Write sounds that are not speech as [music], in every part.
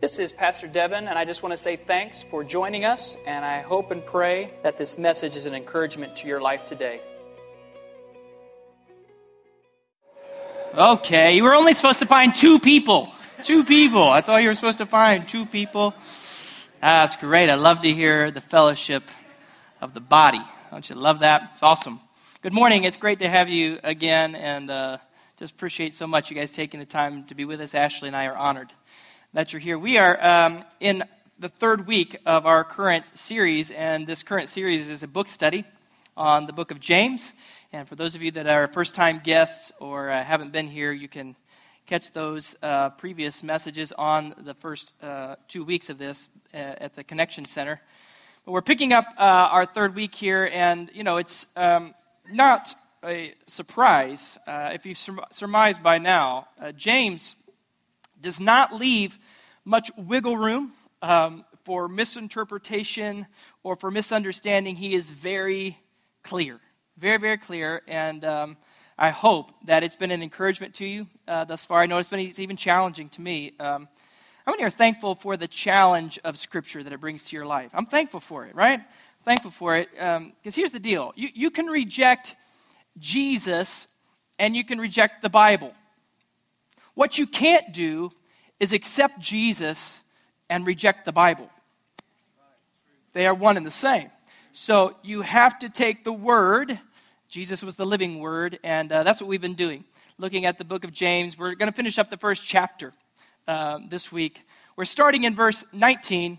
This is Pastor Devin, and I just want to say thanks for joining us, and I hope and pray that this message is an encouragement to your life today. Okay, you were only supposed to find two people. Two people. That's all you were supposed to find. Two people. That's great. I love to hear the fellowship of the body. Don't you love that? It's awesome. Good morning. It's great to have you again, and uh, just appreciate so much you guys taking the time to be with us. Ashley and I are honored that you're here. We are um, in the third week of our current series, and this current series is a book study on the book of James. And for those of you that are first time guests or uh, haven't been here, you can catch those uh, previous messages on the first uh, two weeks of this uh, at the Connection Center. But we're picking up uh, our third week here, and you know, it's um, not a surprise uh, if you've surmised by now. James does not leave much wiggle room um, for misinterpretation or for misunderstanding. He is very clear, very, very clear. And um, I hope that it's been an encouragement to you uh, thus far. I know it's been it's even challenging to me. Um, how many are thankful for the challenge of Scripture that it brings to your life? I'm thankful for it, right? Thankful for it. Because um, here's the deal you, you can reject Jesus and you can reject the Bible. What you can't do is accept Jesus and reject the Bible. They are one and the same. So you have to take the Word. Jesus was the living Word, and uh, that's what we've been doing. Looking at the book of James. We're going to finish up the first chapter uh, this week. We're starting in verse 19.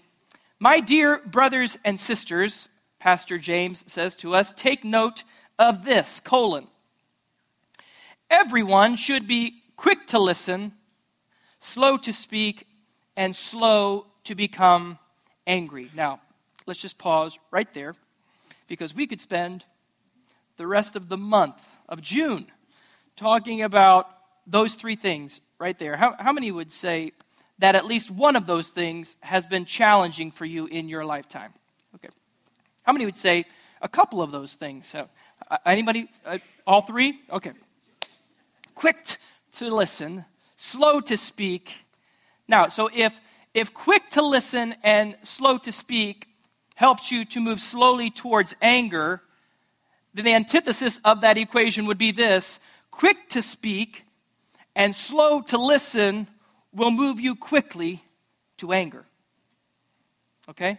My dear brothers and sisters, Pastor James says to us, take note of this colon. Everyone should be quick to listen, slow to speak, and slow to become angry. Now, let's just pause right there because we could spend the rest of the month of June talking about those three things right there. How, how many would say that at least one of those things has been challenging for you in your lifetime? Okay. How many would say a couple of those things? Uh, anybody? Uh, all three? Okay. Quick to listen, slow to speak. Now, so if if quick to listen and slow to speak helps you to move slowly towards anger, then the antithesis of that equation would be this quick to speak and slow to listen will move you quickly to anger. Okay?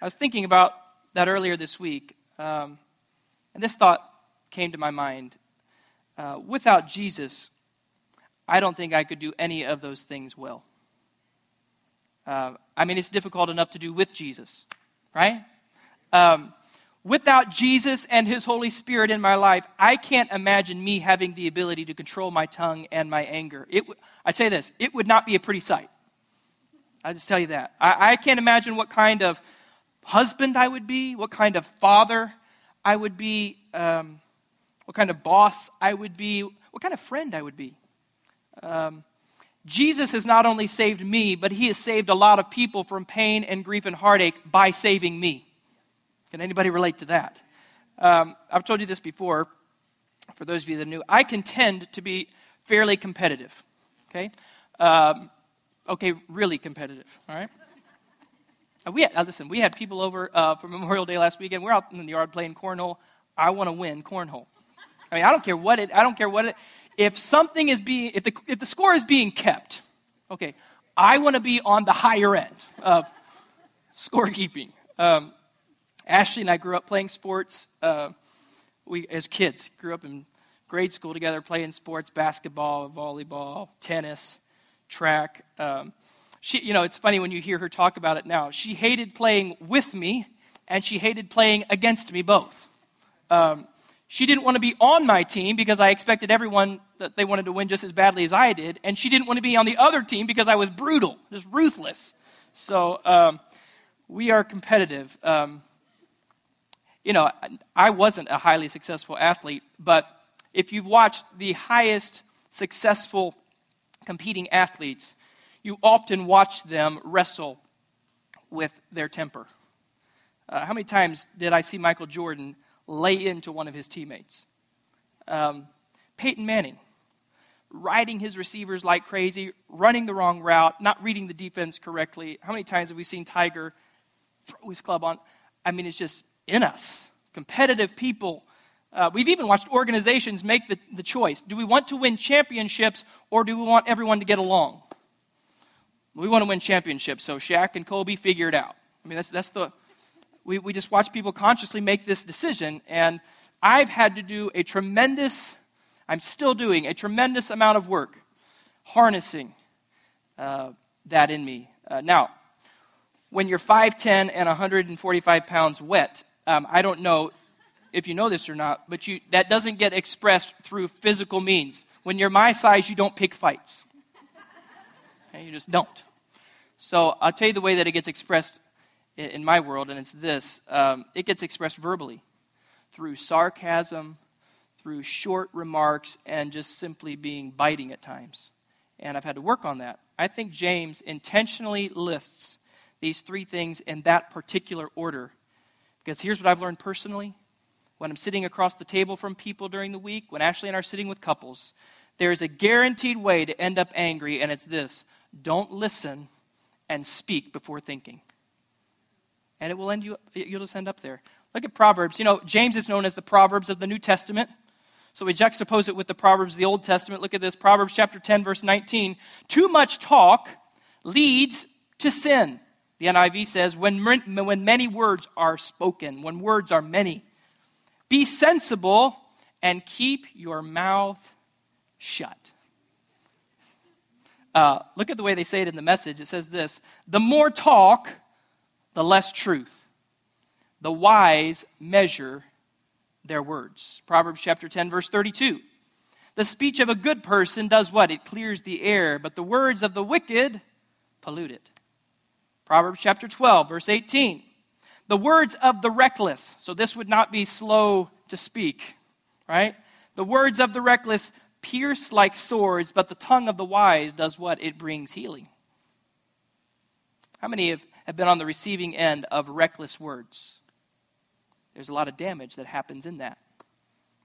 I was thinking about that earlier this week, um, and this thought came to my mind. Uh, without Jesus, I don't think I could do any of those things well. Uh, I mean, it's difficult enough to do with Jesus, right? Um, without Jesus and His Holy Spirit in my life, I can't imagine me having the ability to control my tongue and my anger. It, I tell this, it would not be a pretty sight. I just tell you that. I, I can't imagine what kind of husband I would be, what kind of father I would be, um, what kind of boss I would be, what kind of friend I would be. Um, Jesus has not only saved me, but he has saved a lot of people from pain and grief and heartache by saving me. Can anybody relate to that? Um, I've told you this before. For those of you that are new, I contend to be fairly competitive. Okay? Um, okay, really competitive. All right? Uh, we had, uh, listen, we had people over uh, for Memorial Day last weekend. We're out in the yard playing cornhole. I want to win cornhole. I mean, I don't care what it. I don't care what it if something is being, if the, if the score is being kept, okay, I want to be on the higher end of scorekeeping. Um, Ashley and I grew up playing sports. Uh, we, as kids, grew up in grade school together playing sports, basketball, volleyball, tennis, track. Um, she, you know, it's funny when you hear her talk about it now. She hated playing with me, and she hated playing against me both. Um, she didn't want to be on my team because I expected everyone that they wanted to win just as badly as I did. And she didn't want to be on the other team because I was brutal, just ruthless. So um, we are competitive. Um, you know, I wasn't a highly successful athlete, but if you've watched the highest successful competing athletes, you often watch them wrestle with their temper. Uh, how many times did I see Michael Jordan lay into one of his teammates. Um, Peyton Manning riding his receivers like crazy, running the wrong route, not reading the defense correctly. How many times have we seen Tiger throw his club on? I mean, it's just in us. Competitive people. Uh, we've even watched organizations make the, the choice do we want to win championships or do we want everyone to get along? We want to win championships, so Shaq and Kobe figure it out. I mean, that's, that's the. We, we just watch people consciously make this decision, and I've had to do a tremendous I'm still doing a tremendous amount of work harnessing uh, that in me. Uh, now, when you're 5'10 and 145 pounds wet, um, I don't know if you know this or not, but you, that doesn't get expressed through physical means. When you're my size, you don't pick fights. [laughs] Okay, you just don't. So I'll tell you the way that it gets expressed in, in my world, and it's this um, it gets expressed verbally through sarcasm, through short remarks and just simply being biting at times. And I've had to work on that. I think James intentionally lists these three things in that particular order. Because here's what I've learned personally when I'm sitting across the table from people during the week, when Ashley and I are sitting with couples, there is a guaranteed way to end up angry, and it's this don't listen and speak before thinking. And it will end you, you'll just end up there. Look at Proverbs. You know, James is known as the Proverbs of the New Testament. So we juxtapose it with the Proverbs of the Old Testament. Look at this Proverbs chapter 10, verse 19. Too much talk leads to sin. The NIV says, when, when many words are spoken, when words are many, be sensible and keep your mouth shut. Uh, look at the way they say it in the message. It says this The more talk, the less truth. The wise measure their words. Proverbs chapter 10, verse 32. The speech of a good person does what? It clears the air, but the words of the wicked pollute it. Proverbs chapter 12, verse 18. The words of the reckless, so this would not be slow to speak, right? The words of the reckless pierce like swords, but the tongue of the wise does what? It brings healing. How many have, have been on the receiving end of reckless words? There's a lot of damage that happens in that.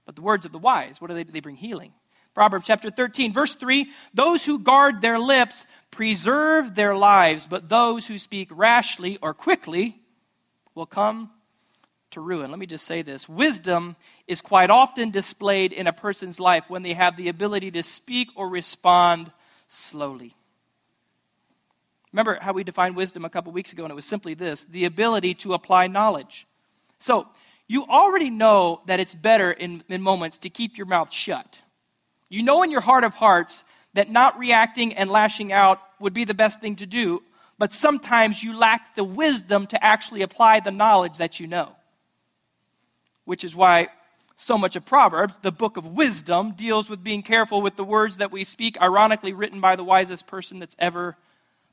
But the words of the wise, what do they They bring healing. Proverbs chapter 13, verse 3 Those who guard their lips preserve their lives, but those who speak rashly or quickly will come to ruin. Let me just say this wisdom is quite often displayed in a person's life when they have the ability to speak or respond slowly. Remember how we defined wisdom a couple weeks ago, and it was simply this the ability to apply knowledge. So, you already know that it's better in, in moments to keep your mouth shut. You know in your heart of hearts that not reacting and lashing out would be the best thing to do, but sometimes you lack the wisdom to actually apply the knowledge that you know. Which is why so much of Proverbs, the book of wisdom, deals with being careful with the words that we speak, ironically written by the wisest person that's ever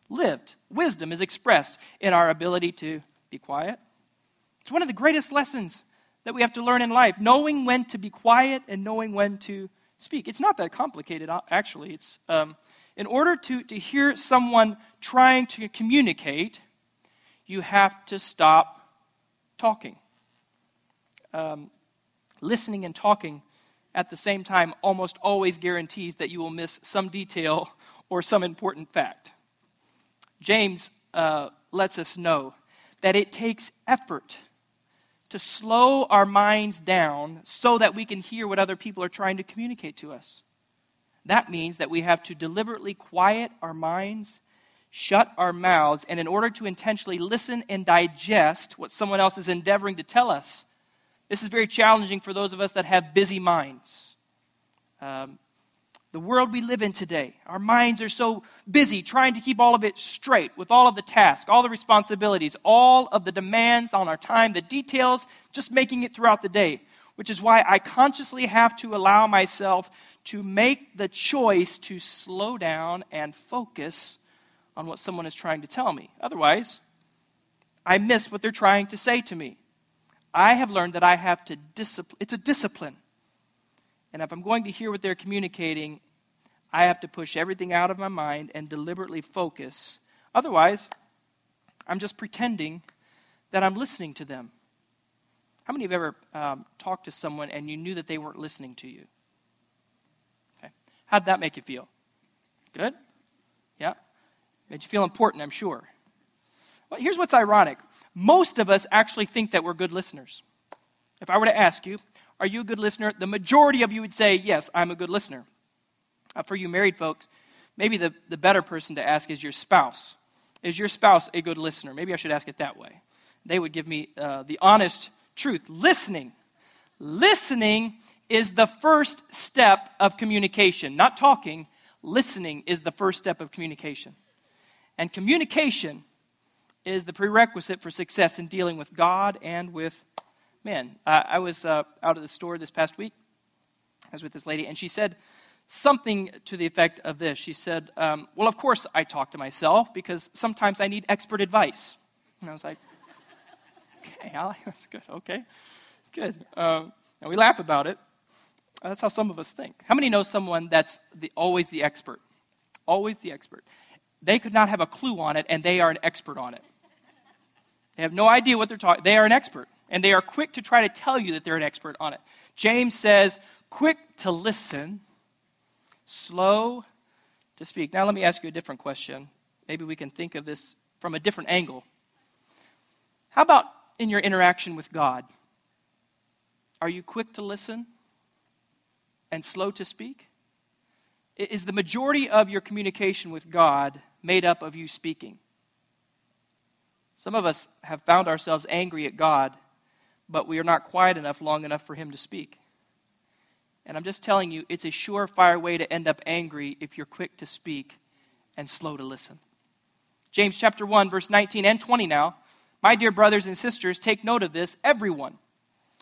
lived. Wisdom is expressed in our ability to be quiet, it's one of the greatest lessons that we have to learn in life knowing when to be quiet and knowing when to speak. It's not that complicated, uh, actually. It's um, in order to, to hear someone trying to communicate, you have to stop talking. Um, listening and talking at the same time almost always guarantees that you will miss some detail or some important fact. James uh, lets us know that it takes effort to slow our minds down so that we can hear what other people are trying to communicate to us. That means that we have to deliberately quiet our minds, shut our mouths, and in order to intentionally listen and digest what someone else is endeavoring to tell us, this is very challenging for those of us that have busy minds. Um, the world we live in today. Our minds are so busy trying to keep all of it straight with all of the tasks, all the responsibilities, all of the demands on our time, the details, just making it throughout the day. Which is why I consciously have to allow myself to make the choice to slow down and focus on what someone is trying to tell me. Otherwise, I miss what they're trying to say to me. I have learned that I have to discipline. It's a discipline. And if I'm going to hear what they're communicating, I have to push everything out of my mind and deliberately focus. Otherwise, I'm just pretending that I'm listening to them. How many of you have ever um, talked to someone and you knew that they weren't listening to you? Okay. How'd that make you feel? Good? Yeah? Made you feel important, I'm sure. Well, here's what's ironic most of us actually think that we're good listeners. If I were to ask you, are you a good listener? The majority of you would say, yes, I'm a good listener. Uh, for you married folks, maybe the, the better person to ask is your spouse. Is your spouse a good listener? Maybe I should ask it that way. They would give me uh, the honest truth. Listening. Listening is the first step of communication. Not talking, listening is the first step of communication. And communication is the prerequisite for success in dealing with God and with men. Uh, I was uh, out of the store this past week. I was with this lady, and she said something to the effect of this. She said, um, Well, of course, I talk to myself because sometimes I need expert advice. And I was like, Okay, [laughs] that's good. Okay, good. Uh, and we laugh about it. That's how some of us think. How many know someone that's the, always the expert? Always the expert. They could not have a clue on it, and they are an expert on it. They have no idea what they're talking. They are an expert, and they are quick to try to tell you that they're an expert on it. James says, "Quick to listen, slow to speak." Now, let me ask you a different question. Maybe we can think of this from a different angle. How about in your interaction with God? Are you quick to listen and slow to speak? Is the majority of your communication with God made up of you speaking? Some of us have found ourselves angry at God, but we are not quiet enough long enough for Him to speak. And I'm just telling you, it's a surefire way to end up angry if you're quick to speak and slow to listen. James chapter 1, verse 19 and 20 now. My dear brothers and sisters, take note of this. Everyone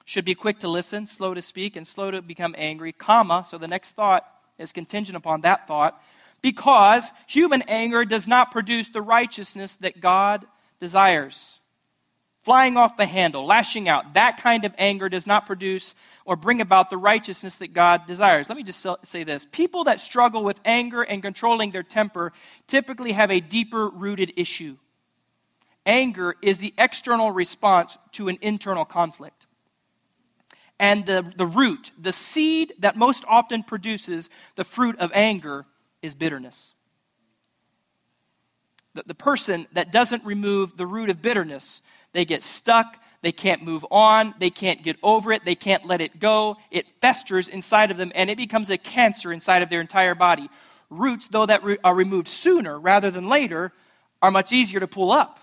should be quick to listen, slow to speak, and slow to become angry, comma, so the next thought is contingent upon that thought, because human anger does not produce the righteousness that God desires. Flying off the handle, lashing out, that kind of anger does not produce or bring about the righteousness that God desires. Let me just say this people that struggle with anger and controlling their temper typically have a deeper rooted issue. Anger is the external response to an internal conflict. And the, the root, the seed that most often produces the fruit of anger, is bitterness. The, the person that doesn't remove the root of bitterness, they get stuck, they can't move on, they can't get over it, they can't let it go. It festers inside of them, and it becomes a cancer inside of their entire body. Roots, though that are removed sooner rather than later, are much easier to pull up.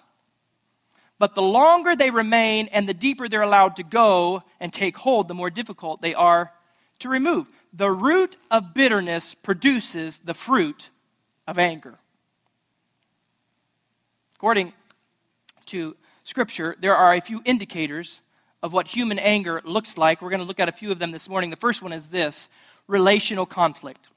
But the longer they remain and the deeper they're allowed to go and take hold, the more difficult they are to remove. The root of bitterness produces the fruit of anger. According to Scripture, there are a few indicators of what human anger looks like. We're going to look at a few of them this morning. The first one is this relational conflict.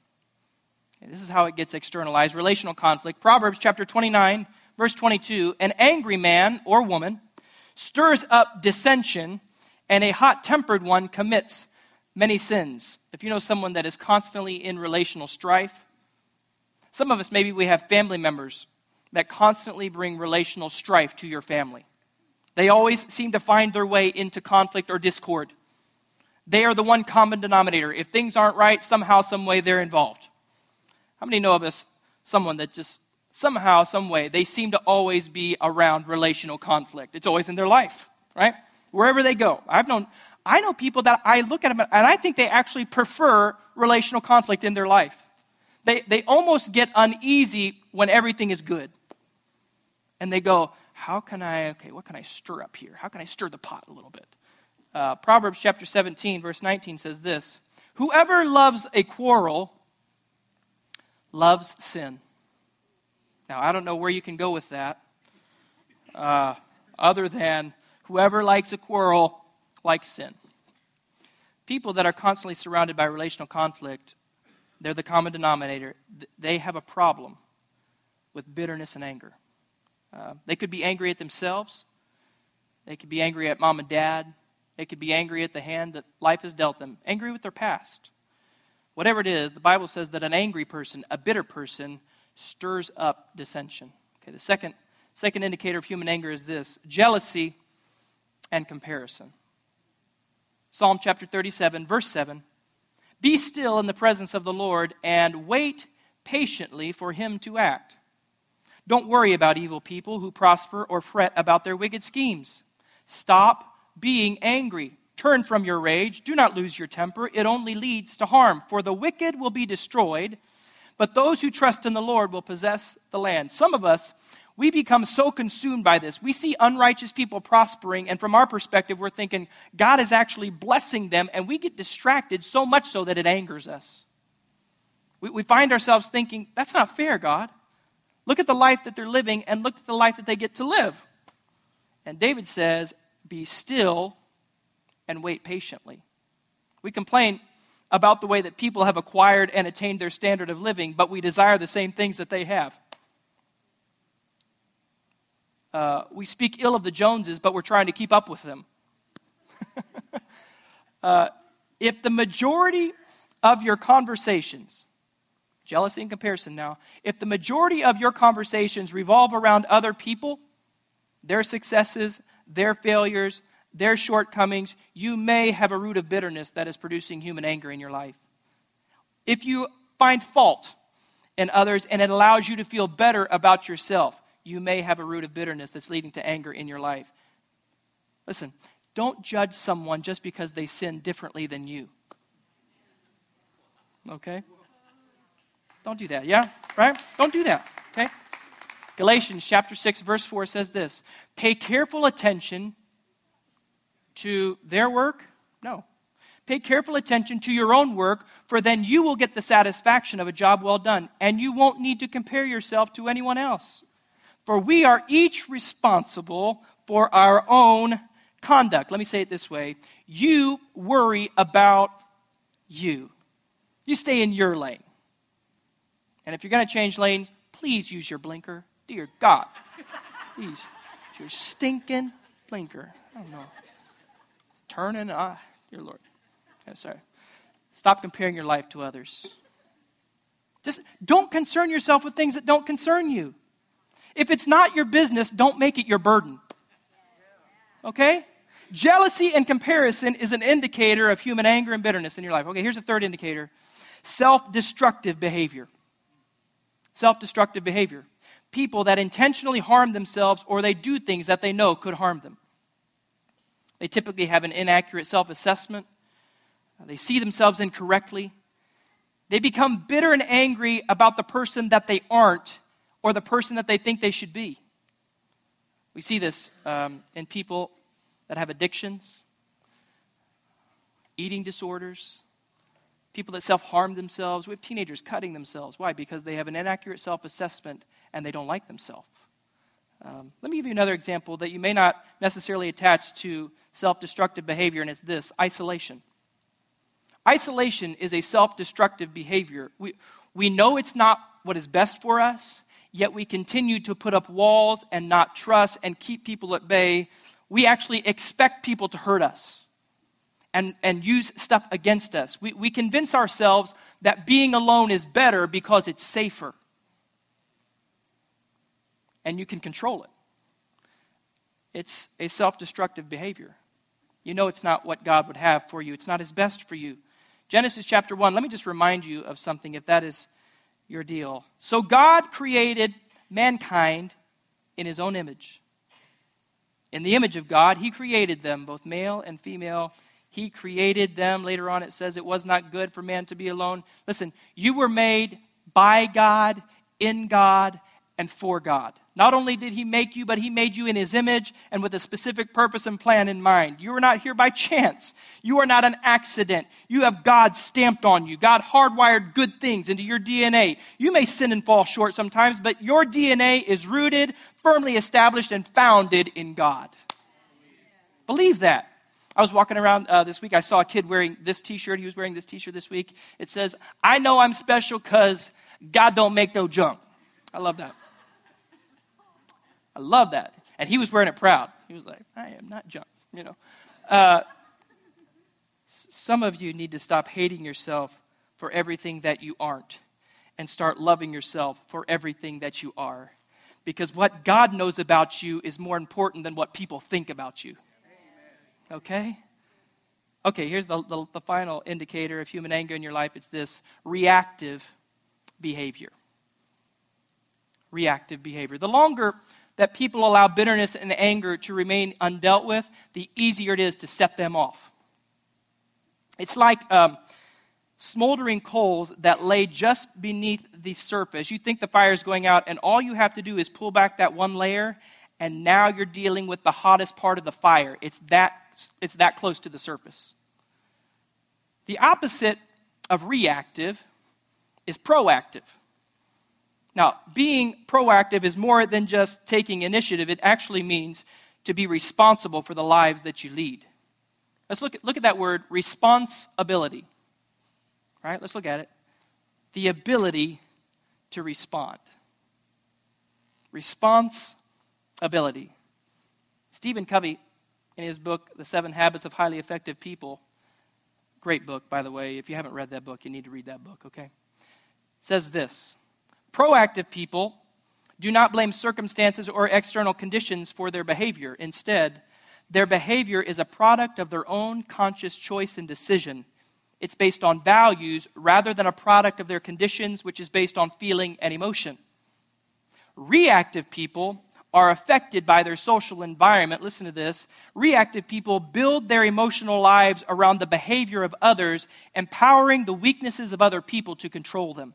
Okay, this is how it gets externalized relational conflict. Proverbs chapter 29 verse 22 An angry man or woman stirs up dissension, and a hot tempered one commits many sins. If you know someone that is constantly in relational strife, some of us maybe we have family members that constantly bring relational strife to your family. They always seem to find their way into conflict or discord. They are the one common denominator. If things aren't right, somehow, some way, they're involved. How many know of us, someone that just somehow, some way, they seem to always be around relational conflict. It's always in their life, right? Wherever they go. I've known, I know people that I look at them and I think they actually prefer relational conflict in their life. They, they almost get uneasy when everything is good. And they go, how can I, okay, what can I stir up here? How can I stir the pot a little bit? Uh, Proverbs chapter 17, verse 19 says this Whoever loves a quarrel loves sin. Now, I don't know where you can go with that, uh, other than whoever likes a quarrel likes sin. People that are constantly surrounded by relational conflict, they're the common denominator. They have a problem with bitterness and anger. Uh, they could be angry at themselves. They could be angry at mom and dad. They could be angry at the hand that life has dealt them, angry with their past. Whatever it is, the Bible says that an angry person, a bitter person, stirs up dissension. Okay, the second, second indicator of human anger is this jealousy and comparison. Psalm chapter 37, verse 7. Be still in the presence of the Lord and wait patiently for him to act. Don't worry about evil people who prosper or fret about their wicked schemes. Stop being angry. Turn from your rage. Do not lose your temper. It only leads to harm. For the wicked will be destroyed, but those who trust in the Lord will possess the land. Some of us, we become so consumed by this. We see unrighteous people prospering, and from our perspective, we're thinking God is actually blessing them, and we get distracted so much so that it angers us. We, we find ourselves thinking, that's not fair, God. Look at the life that they're living, and look at the life that they get to live. And David says, Be still and wait patiently. We complain about the way that people have acquired and attained their standard of living, but we desire the same things that they have. Uh, we speak ill of the Joneses, but we're trying to keep up with them. [laughs] uh, if the majority of your conversations, jealousy and comparison now, if the majority of your conversations revolve around other people, their successes, their failures, their shortcomings, you may have a root of bitterness that is producing human anger in your life. If you find fault in others and it allows you to feel better about yourself, you may have a root of bitterness that's leading to anger in your life. Listen, don't judge someone just because they sin differently than you. Okay? Don't do that, yeah? Right? Don't do that, okay? Galatians chapter 6 verse 4 says this, "Pay careful attention to their work? No. Pay careful attention to your own work, for then you will get the satisfaction of a job well done, and you won't need to compare yourself to anyone else. For we are each responsible for our own conduct. Let me say it this way you worry about you, you stay in your lane. And if you're going to change lanes, please use your blinker. Dear God, please, your stinking blinker. I don't know turning. Ah, dear Lord. Yeah, sorry. Stop comparing your life to others. Just don't concern yourself with things that don't concern you. If it's not your business, don't make it your burden. Okay? Jealousy and comparison is an indicator of human anger and bitterness in your life. Okay, here's a third indicator self destructive behavior. Self destructive behavior. People that intentionally harm themselves or they do things that they know could harm them. They typically have an inaccurate self assessment. They see themselves incorrectly. They become bitter and angry about the person that they aren't or the person that they think they should be. We see this um, in people that have addictions, eating disorders, people that self harm themselves. We have teenagers cutting themselves. Why? Because they have an inaccurate self assessment and they don't like themselves. Um, let me give you another example that you may not necessarily attach to self destructive behavior, and it's this isolation. Isolation is a self destructive behavior. We, we know it's not what is best for us, yet we continue to put up walls and not trust and keep people at bay. We actually expect people to hurt us and, and use stuff against us. We, we convince ourselves that being alone is better because it's safer and you can control it. It's a self destructive behavior. You know it's not what God would have for you, it's not His best for you. Genesis chapter 1, let me just remind you of something if that is your deal. So God created mankind in His own image. In the image of God, He created them, both male and female. He created them. Later on, it says it was not good for man to be alone. Listen, you were made by God, in God, and for God. Not only did he make you, but he made you in his image and with a specific purpose and plan in mind. You are not here by chance. You are not an accident. You have God stamped on you. God hardwired good things into your DNA. You may sin and fall short sometimes, but your DNA is rooted, firmly established, and founded in God. Believe that. I was walking around uh, this week. I saw a kid wearing this t shirt. He was wearing this t shirt this week. It says, I know I'm special because God don't make no junk. I love that. I love that. And he was wearing it proud. He was like, I am not junk, you know. Uh, some of you need to stop hating yourself for everything that you aren't and start loving yourself for everything that you are. Because what God knows about you is more important than what people think about you. Okay? Okay, here's the, the, the final indicator of human anger in your life it's this reactive behavior. Reactive behavior. The longer that people allow bitterness and anger to remain undealt with, the easier it is to set them off. It's like um, smoldering coals that lay just beneath the surface. You think the fire is going out, and all you have to do is pull back that one layer, and now you're dealing with the hottest part of the fire. It's that, it's that close to the surface. The opposite of reactive is proactive. Now, being proactive is more than just taking initiative, it actually means to be responsible for the lives that you lead. Let's look at, look at that word responsibility. Right, let's look at it. The ability to respond. Responsibility. Stephen Covey, in his book, The Seven Habits of Highly Effective People, Great book, by the way. If you haven't read that book, you need to read that book, okay? Says this Proactive people do not blame circumstances or external conditions for their behavior. Instead, their behavior is a product of their own conscious choice and decision. It's based on values rather than a product of their conditions, which is based on feeling and emotion. Reactive people are affected by their social environment, listen to this. Reactive people build their emotional lives around the behavior of others, empowering the weaknesses of other people to control them.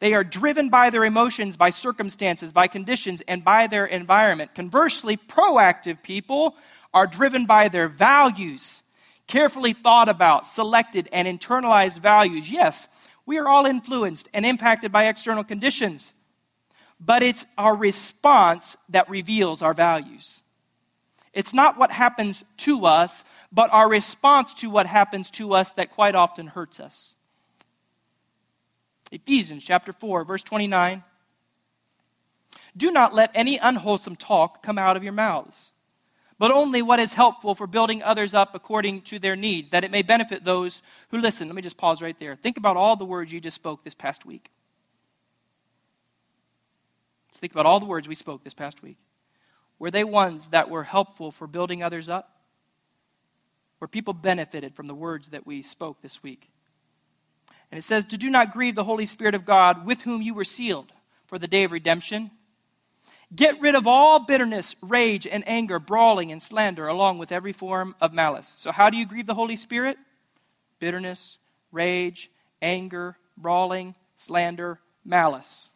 They are driven by their emotions, by circumstances, by conditions, and by their environment. Conversely, proactive people are driven by their values, carefully thought about, selected, and internalized values. Yes, we are all influenced and impacted by external conditions but it's our response that reveals our values. It's not what happens to us, but our response to what happens to us that quite often hurts us. Ephesians chapter 4, verse 29. Do not let any unwholesome talk come out of your mouths, but only what is helpful for building others up according to their needs, that it may benefit those who listen. Let me just pause right there. Think about all the words you just spoke this past week. Let's think about all the words we spoke this past week. Were they ones that were helpful for building others up? Where people benefited from the words that we spoke this week? And it says, To do not grieve the Holy Spirit of God, with whom you were sealed for the day of redemption. Get rid of all bitterness, rage, and anger, brawling, and slander, along with every form of malice. So, how do you grieve the Holy Spirit? Bitterness, rage, anger, brawling, slander, malice.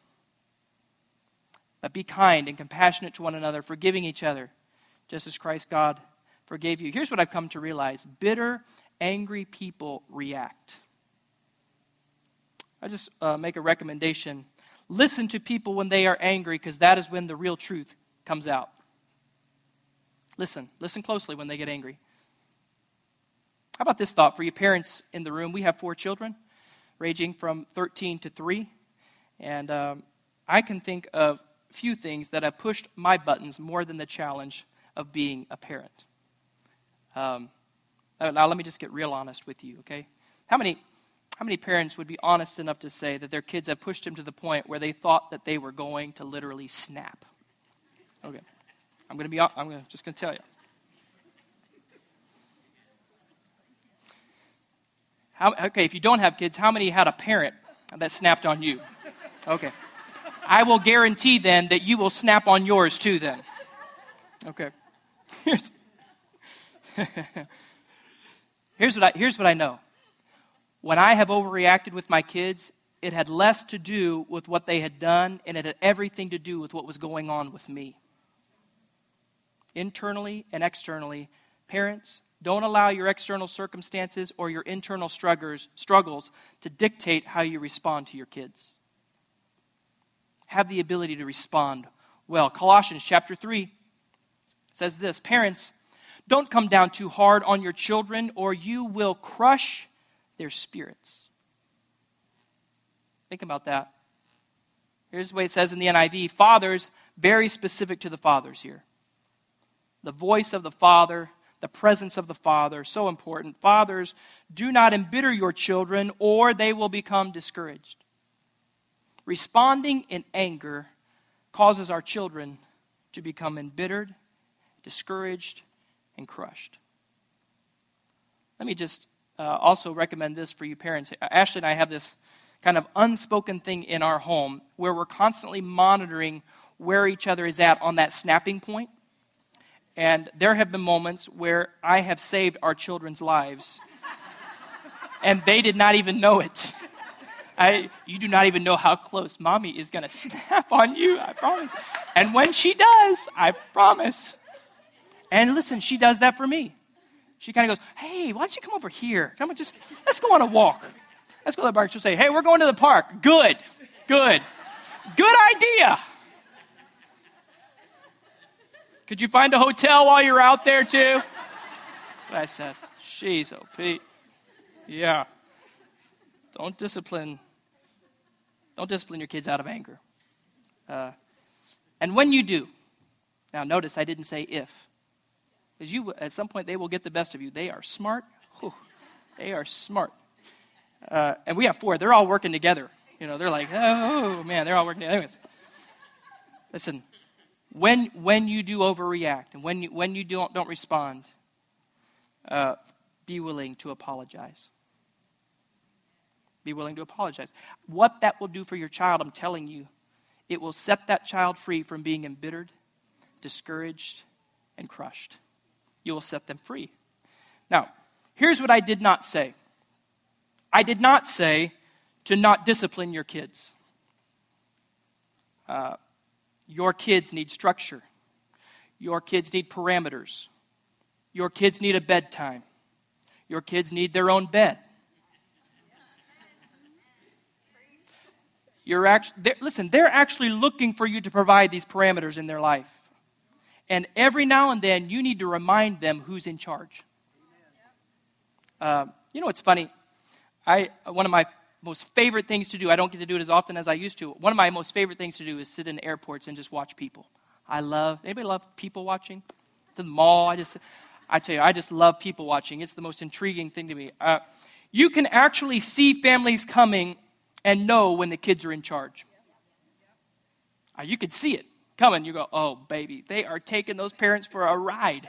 But be kind and compassionate to one another, forgiving each other, just as Christ God forgave you. Here's what I've come to realize bitter, angry people react. I just uh, make a recommendation. Listen to people when they are angry, because that is when the real truth comes out. Listen. Listen closely when they get angry. How about this thought for you parents in the room? We have four children, ranging from 13 to 3. And um, I can think of few things that have pushed my buttons more than the challenge of being a parent. Um, now, let me just get real honest with you, okay? How many, how many parents would be honest enough to say that their kids have pushed them to the point where they thought that they were going to literally snap? Okay. I'm going to be, I'm gonna, just going to tell you. How, okay, if you don't have kids, how many had a parent that snapped on you? Okay. I will guarantee then that you will snap on yours too, then. Okay. [laughs] Here's, [laughs] here's, what I, here's what I know. When I have overreacted with my kids, it had less to do with what they had done, and it had everything to do with what was going on with me. Internally and externally, parents, don't allow your external circumstances or your internal struggles, struggles to dictate how you respond to your kids have the ability to respond well. Colossians chapter 3 says this Parents, don't come down too hard on your children, or you will crush their spirits. Think about that. Here's the way it says in the NIV Fathers, very specific to the fathers here. The voice of the Father, the presence of the Father, so important. Fathers, do not embitter your children, or they will become discouraged. Responding in anger causes our children to become embittered, discouraged, and crushed. Let me just uh, also recommend this for you parents. Ashley and I have this kind of unspoken thing in our home where we're constantly monitoring where each other is at on that snapping point. And there have been moments where I have saved our children's lives, and they did not even know it. I, you do not even know how close mommy is going [laughs] to snap on you, I promise. And when she does, I promise. And listen, she does that for me. She kind of goes, Hey, why don't you come over here? Come on, just let's go on a walk. Let's go to the park. She'll say, Hey, we're going to the park. Good, good, good idea. Could you find a hotel while you're out there, too? I said, Jeez, oh, Pete. Yeah. Don't discipline. Don't discipline your kids out of anger. Uh, and when you do, now notice I didn't say if, because you at some point they will get the best of you. They are smart. Whew, they are smart. Uh, and we have four. They're all working together. You know, they're like, oh man, they're all working together. Anyways, listen, when, when you do overreact and when you, when you don't, don't respond, uh, be willing to apologize. Be willing to apologize. What that will do for your child, I'm telling you, it will set that child free from being embittered, discouraged, and crushed. You will set them free. Now, here's what I did not say I did not say to not discipline your kids. Uh, your kids need structure. Your kids need parameters. Your kids need a bedtime. Your kids need their own bed. You're actually, they're, listen, they're actually looking for you to provide these parameters in their life. And every now and then, you need to remind them who's in charge. Uh, you know what's funny? I, one of my most favorite things to do, I don't get to do it as often as I used to. One of my most favorite things to do is sit in airports and just watch people. I love, anybody love people watching? The mall, I just, I tell you, I just love people watching. It's the most intriguing thing to me. Uh, you can actually see families coming and know when the kids are in charge. Uh, you can see it coming. You go, oh, baby, they are taking those parents for a ride.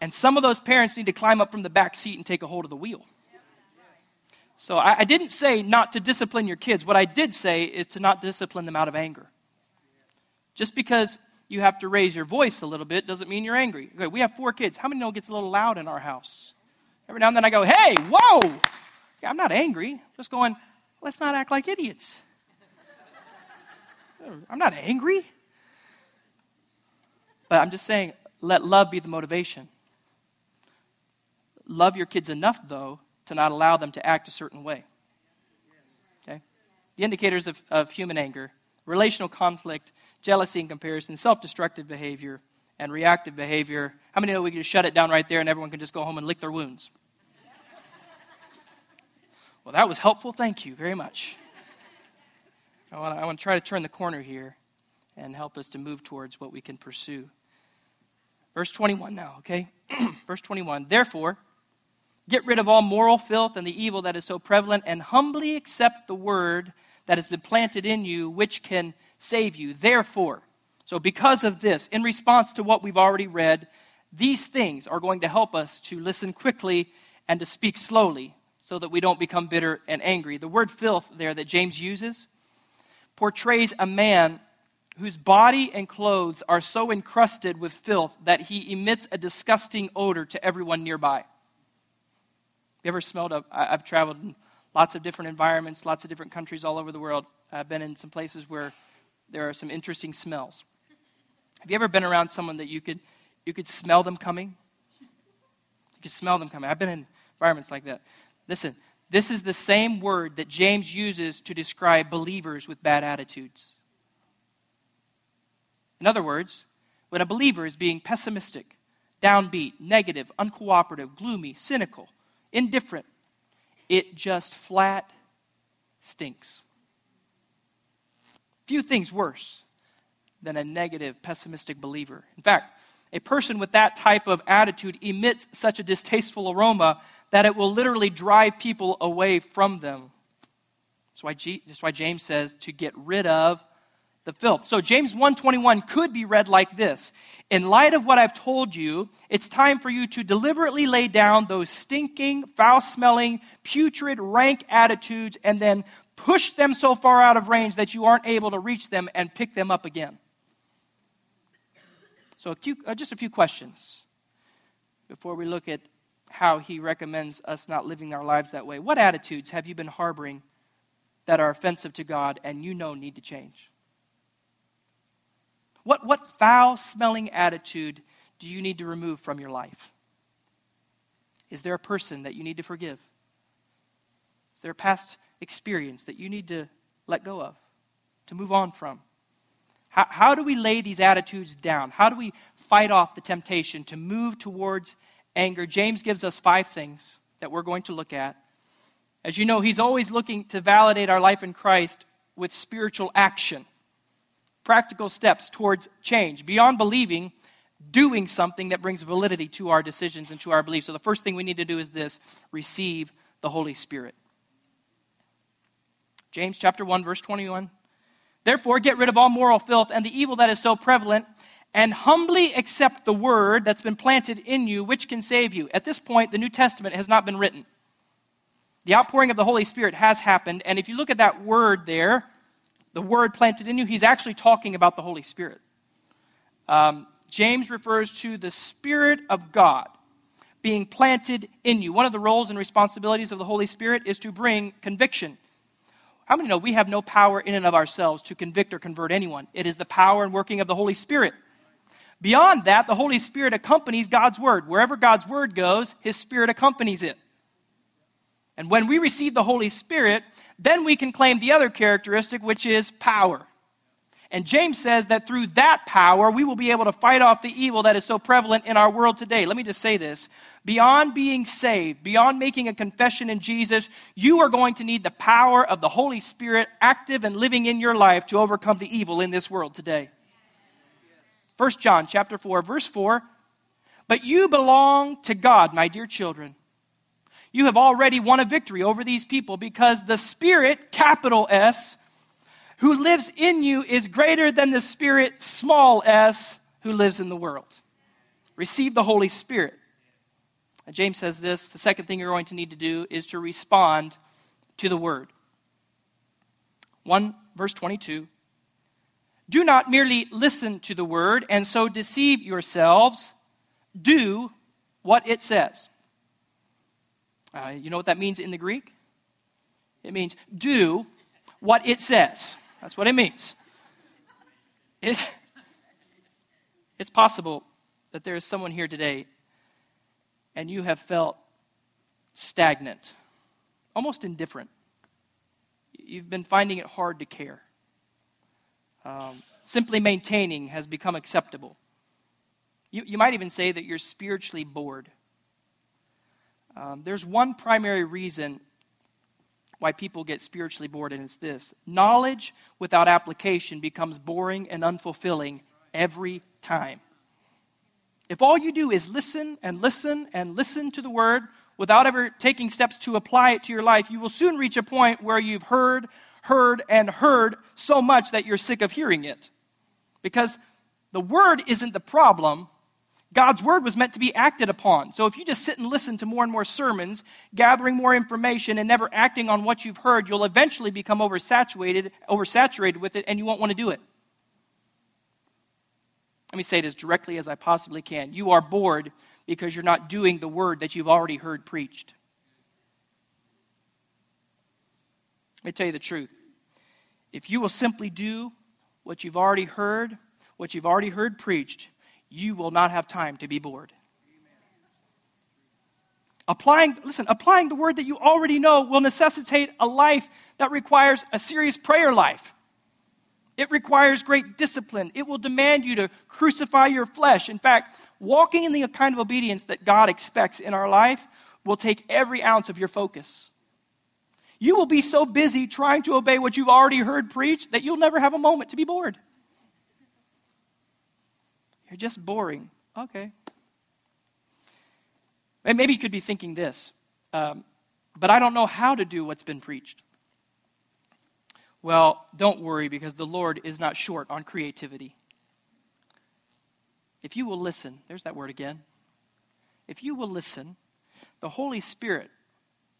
And some of those parents need to climb up from the back seat and take a hold of the wheel. So I, I didn't say not to discipline your kids. What I did say is to not discipline them out of anger. Just because you have to raise your voice a little bit doesn't mean you're angry. Okay, we have four kids. How many know it gets a little loud in our house? Every now and then I go, hey, whoa! I'm not angry. I'm just going, let's not act like idiots. I'm not angry. But I'm just saying, let love be the motivation. Love your kids enough, though, to not allow them to act a certain way. Okay? The indicators of, of human anger relational conflict, jealousy and comparison, self destructive behavior, and reactive behavior. How many know we can just shut it down right there and everyone can just go home and lick their wounds? Well, that was helpful. Thank you very much. I want, to, I want to try to turn the corner here and help us to move towards what we can pursue. Verse 21 now, okay? [clears throat] Verse 21. Therefore, Get rid of all moral filth and the evil that is so prevalent, and humbly accept the word that has been planted in you, which can save you. Therefore, so because of this, in response to what we've already read, these things are going to help us to listen quickly and to speak slowly so that we don't become bitter and angry. The word filth there that James uses portrays a man whose body and clothes are so encrusted with filth that he emits a disgusting odor to everyone nearby. You ever smelled a, I've traveled in lots of different environments, lots of different countries all over the world. I've been in some places where there are some interesting smells. Have you ever been around someone that you could, you could smell them coming? You could smell them coming. I've been in environments like that. Listen, this is the same word that James uses to describe believers with bad attitudes. In other words, when a believer is being pessimistic, downbeat, negative, uncooperative, gloomy, cynical, indifferent. It just flat stinks. Few things worse than a negative, pessimistic believer. In fact, a person with that type of attitude emits such a distasteful aroma that it will literally drive people away from them. That's why, G, that's why James says to get rid of the filth. So James 1:21 could be read like this. In light of what I've told you, it's time for you to deliberately lay down those stinking, foul-smelling, putrid, rank attitudes and then push them so far out of range that you aren't able to reach them and pick them up again. So, a few, uh, just a few questions before we look at how he recommends us not living our lives that way. What attitudes have you been harboring that are offensive to God and you know need to change? What, what foul smelling attitude do you need to remove from your life? Is there a person that you need to forgive? Is there a past experience that you need to let go of, to move on from? How, how do we lay these attitudes down? How do we fight off the temptation to move towards anger? James gives us five things that we're going to look at. As you know, he's always looking to validate our life in Christ with spiritual action practical steps towards change. Beyond believing, doing something that brings validity to our decisions and to our beliefs. So the first thing we need to do is this receive the Holy Spirit. James chapter 1 verse 21. Therefore get rid of all moral filth and the evil that is so prevalent and humbly accept the word that's been planted in you which can save you. At this point the New Testament has not been written. The outpouring of the Holy Spirit has happened and if you look at that word there the word planted in you, he's actually talking about the Holy Spirit. Um, James refers to the Spirit of God being planted in you. One of the roles and responsibilities of the Holy Spirit is to bring conviction. How many know we have no power in and of ourselves to convict or convert anyone? It is the power and working of the Holy Spirit. Beyond that, the Holy Spirit accompanies God's Word. Wherever God's Word goes, His Spirit accompanies it. And when we receive the Holy Spirit, then we can claim the other characteristic, which is power. And James says that through that power, we will be able to fight off the evil that is so prevalent in our world today. Let me just say this beyond being saved, beyond making a confession in Jesus, you are going to need the power of the Holy Spirit active and living in your life to overcome the evil in this world today. 1 John chapter 4 verse 4 But you belong to God, my dear children you have already won a victory over these people because the Spirit, capital S, who lives in you is greater than the Spirit, small s, who lives in the world. Receive the Holy Spirit. And James says this the second thing you're going to need to do is to respond to the Word. 1 verse 22. Do not merely listen to the Word and so deceive yourselves, do what it says. Uh, you know what that means in the Greek? It means do what it says. That's what it means. It, it's possible that there is someone here today and you have felt stagnant, almost indifferent. You've been finding it hard to care. Um, simply maintaining has become acceptable. You, you might even say that you're spiritually bored. Um, there's one primary reason why people get spiritually bored, and it's this knowledge without application becomes boring and unfulfilling every time. If all you do is listen and listen and listen to the word without ever taking steps to apply it to your life, you will soon reach a point where you've heard, heard, and heard so much that you're sick of hearing it. Because the word isn't the problem, God's word was meant to be acted upon. So if you just sit and listen to more and more sermons, gathering more information and never acting on what you've heard, you'll eventually become oversaturated, oversaturated with it and you won't want to do it. Let me say it as directly as I possibly can. You are bored because you're not doing the word that you've already heard preached. Let me tell you the truth. If you will simply do what you've already heard, what you've already heard preached, you will not have time to be bored. Applying, listen, applying the word that you already know will necessitate a life that requires a serious prayer life. It requires great discipline. It will demand you to crucify your flesh. In fact, walking in the kind of obedience that God expects in our life will take every ounce of your focus. You will be so busy trying to obey what you've already heard preached that you'll never have a moment to be bored. You're just boring. Okay. And maybe you could be thinking this, um, but I don't know how to do what's been preached. Well, don't worry because the Lord is not short on creativity. If you will listen, there's that word again. If you will listen, the Holy Spirit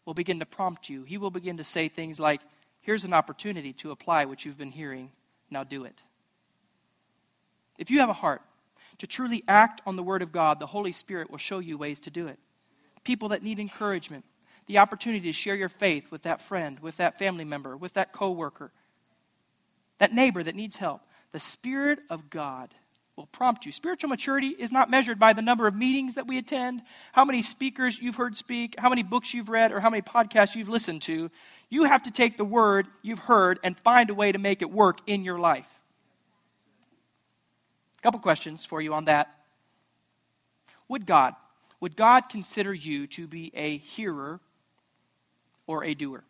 will begin to prompt you. He will begin to say things like, Here's an opportunity to apply what you've been hearing. Now do it. If you have a heart to truly act on the Word of God, the Holy Spirit will show you ways to do it. People that need encouragement, the opportunity to share your faith with that friend, with that family member, with that coworker, that neighbor that needs help. The Spirit of God will prompt you. Spiritual maturity is not measured by the number of meetings that we attend, how many speakers you've heard speak, how many books you've read, or how many podcasts you've listened to. You have to take the word you've heard and find a way to make it work in your life. A couple questions for you on that. Would God, would God consider you to be a hearer or a doer?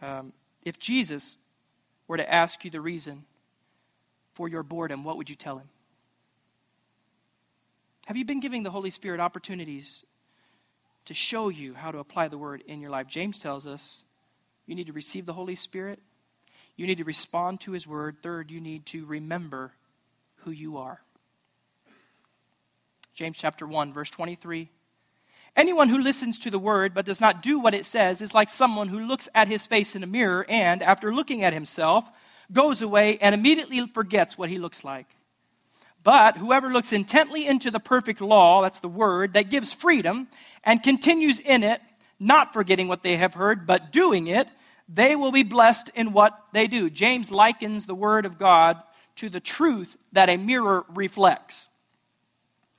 Um, if Jesus were to ask you the reason for your boredom, what would you tell him? Have you been giving the Holy Spirit opportunities to show you how to apply the word in your life? James tells us you need to receive the Holy Spirit, you need to respond to his word. Third, you need to remember who you are. James chapter 1, verse 23. Anyone who listens to the word but does not do what it says is like someone who looks at his face in a mirror and, after looking at himself, goes away and immediately forgets what he looks like. But whoever looks intently into the perfect law, that's the word, that gives freedom, and continues in it, not forgetting what they have heard, but doing it, they will be blessed in what they do. James likens the word of God to the truth that a mirror reflects.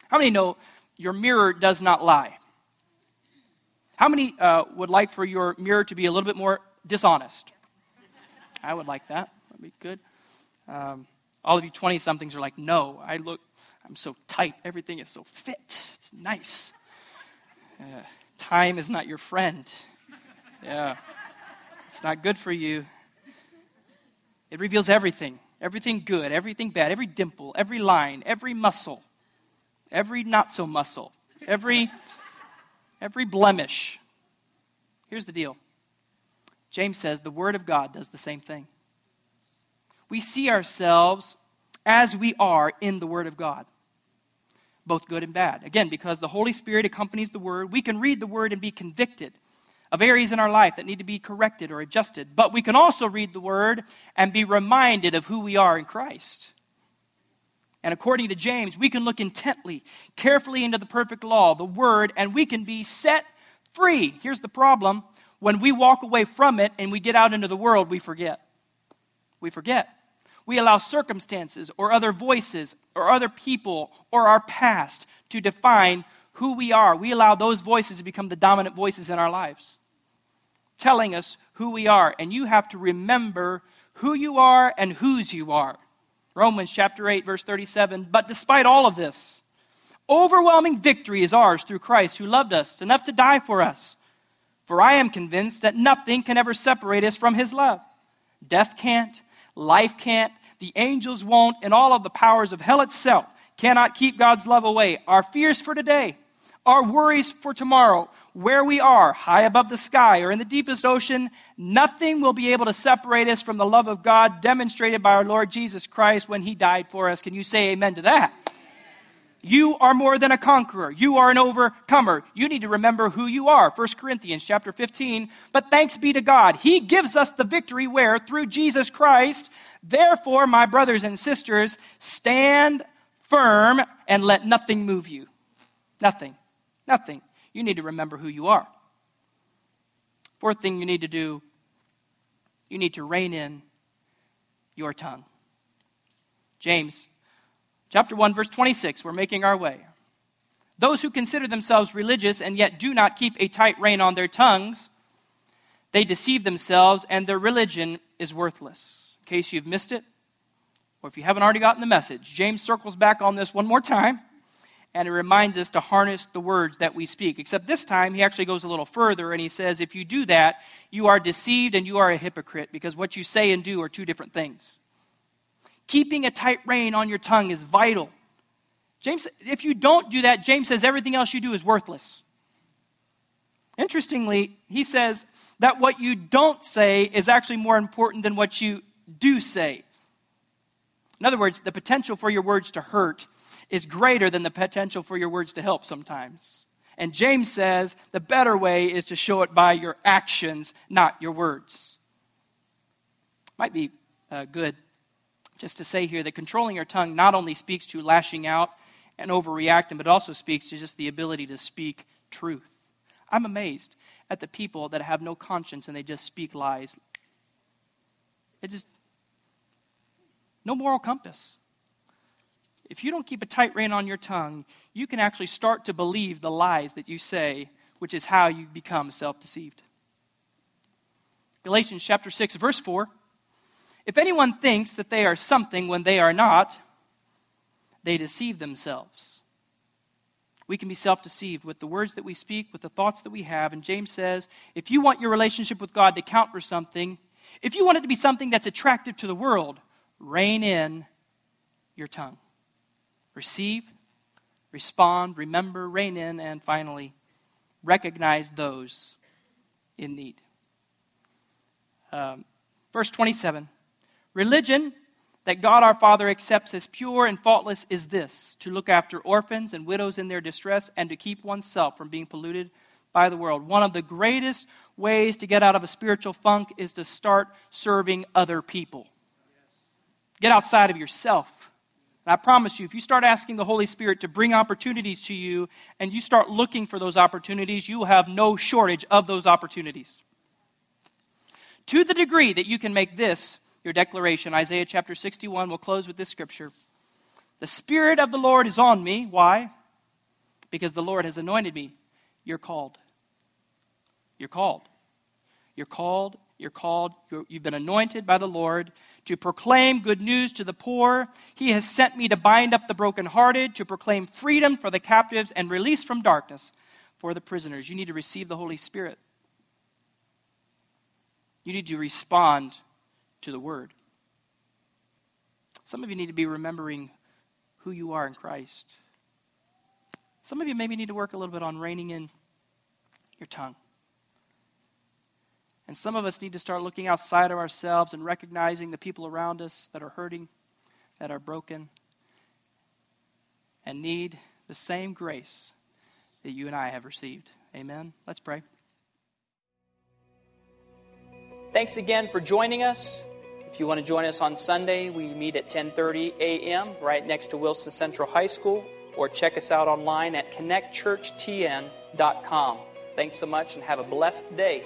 How many know your mirror does not lie? How many uh, would like for your mirror to be a little bit more dishonest? I would like that That'd be good. Um, all of you 20 somethings are like, no, I look, I'm so tight. Everything is so fit. It's nice. Uh, time is not your friend. Yeah. It's not good for you. It reveals everything everything good, everything bad, every dimple, every line, every muscle, every not so muscle, every, every blemish. Here's the deal James says the Word of God does the same thing we see ourselves as we are in the Word of God, both good and bad. Again, because the Holy Spirit accompanies the Word, we can read the Word and be convicted of areas in our life that need to be corrected or adjusted. But we can also read the Word and be reminded of who we are in Christ. And according to James, we can look intently, carefully into the perfect law, the Word, and we can be set free. Here's the problem when we walk away from it and we get out into the world, we forget. We forget. We allow circumstances or other voices or other people or our past to define who we are. We allow those voices to become the dominant voices in our lives, telling us who we are. And you have to remember who you are and whose you are. Romans chapter 8, verse 37. But despite all of this, overwhelming victory is ours through Christ who loved us enough to die for us. For I am convinced that nothing can ever separate us from his love. Death can't, life can't, the angels won't, and all of the powers of hell itself cannot keep God's love away. Our fears for today, our worries for tomorrow, where we are, high above the sky or in the deepest ocean, nothing will be able to separate us from the love of God demonstrated by our Lord Jesus Christ when he died for us. Can you say amen to that? You are more than a conqueror. You are an overcomer. You need to remember who you are. 1 Corinthians chapter 15. But thanks be to God. He gives us the victory where? Through Jesus Christ. Therefore, my brothers and sisters, stand firm and let nothing move you. Nothing. Nothing. You need to remember who you are. Fourth thing you need to do, you need to rein in your tongue. James Chapter 1, verse 26, we're making our way. Those who consider themselves religious and yet do not keep a tight rein on their tongues, they deceive themselves and their religion is worthless. In case you've missed it, or if you haven't already gotten the message, James circles back on this one more time and it reminds us to harness the words that we speak. Except this time, he actually goes a little further and he says, if you do that, you are deceived and you are a hypocrite because what you say and do are two different things. Keeping a tight rein on your tongue is vital. James, if you don't do that, James says everything else you do is worthless. Interestingly, he says that what you don't say is actually more important than what you do say. In other words, the potential for your words to hurt is greater than the potential for your words to help sometimes. And James says the better way is to show it by your actions, not your words. Might be uh, good just to say here that controlling your tongue not only speaks to lashing out and overreacting, but also speaks to just the ability to speak truth. I'm amazed at the people that have no conscience and they just speak lies. It just, no moral compass. If you don't keep a tight rein on your tongue, you can actually start to believe the lies that you say, which is how you become self deceived. Galatians chapter 6, verse 4. If anyone thinks that they are something when they are not, they deceive themselves. We can be self deceived with the words that we speak, with the thoughts that we have. And James says if you want your relationship with God to count for something, if you want it to be something that's attractive to the world, rein in your tongue. Receive, respond, remember, rein in, and finally, recognize those in need. Um, verse 27 Religion that God our Father accepts as pure and faultless is this to look after orphans and widows in their distress and to keep oneself from being polluted by the world. One of the greatest ways to get out of a spiritual funk is to start serving other people. Get outside of yourself. And I promise you, if you start asking the Holy Spirit to bring opportunities to you and you start looking for those opportunities, you will have no shortage of those opportunities. To the degree that you can make this your declaration, Isaiah chapter 61, we'll close with this scripture. The Spirit of the Lord is on me. Why? Because the Lord has anointed me. You're called. You're called. You're called. You're called. you have been anointed by the Lord to proclaim good news to the poor. He has sent me to bind up the brokenhearted, to proclaim freedom for the captives and release from darkness for the prisoners. You need to receive the Holy Spirit. You need to respond to the Word. Some of you need to be remembering who you are in Christ. Some of you maybe need to work a little bit on reining in your tongue. And some of us need to start looking outside of ourselves and recognizing the people around us that are hurting, that are broken, and need the same grace that you and I have received. Amen. Let's pray. Thanks again for joining us. If you want to join us on Sunday, we meet at 10:30 a.m. right next to Wilson Central High School or check us out online at connectchurchtn.com. Thanks so much and have a blessed day.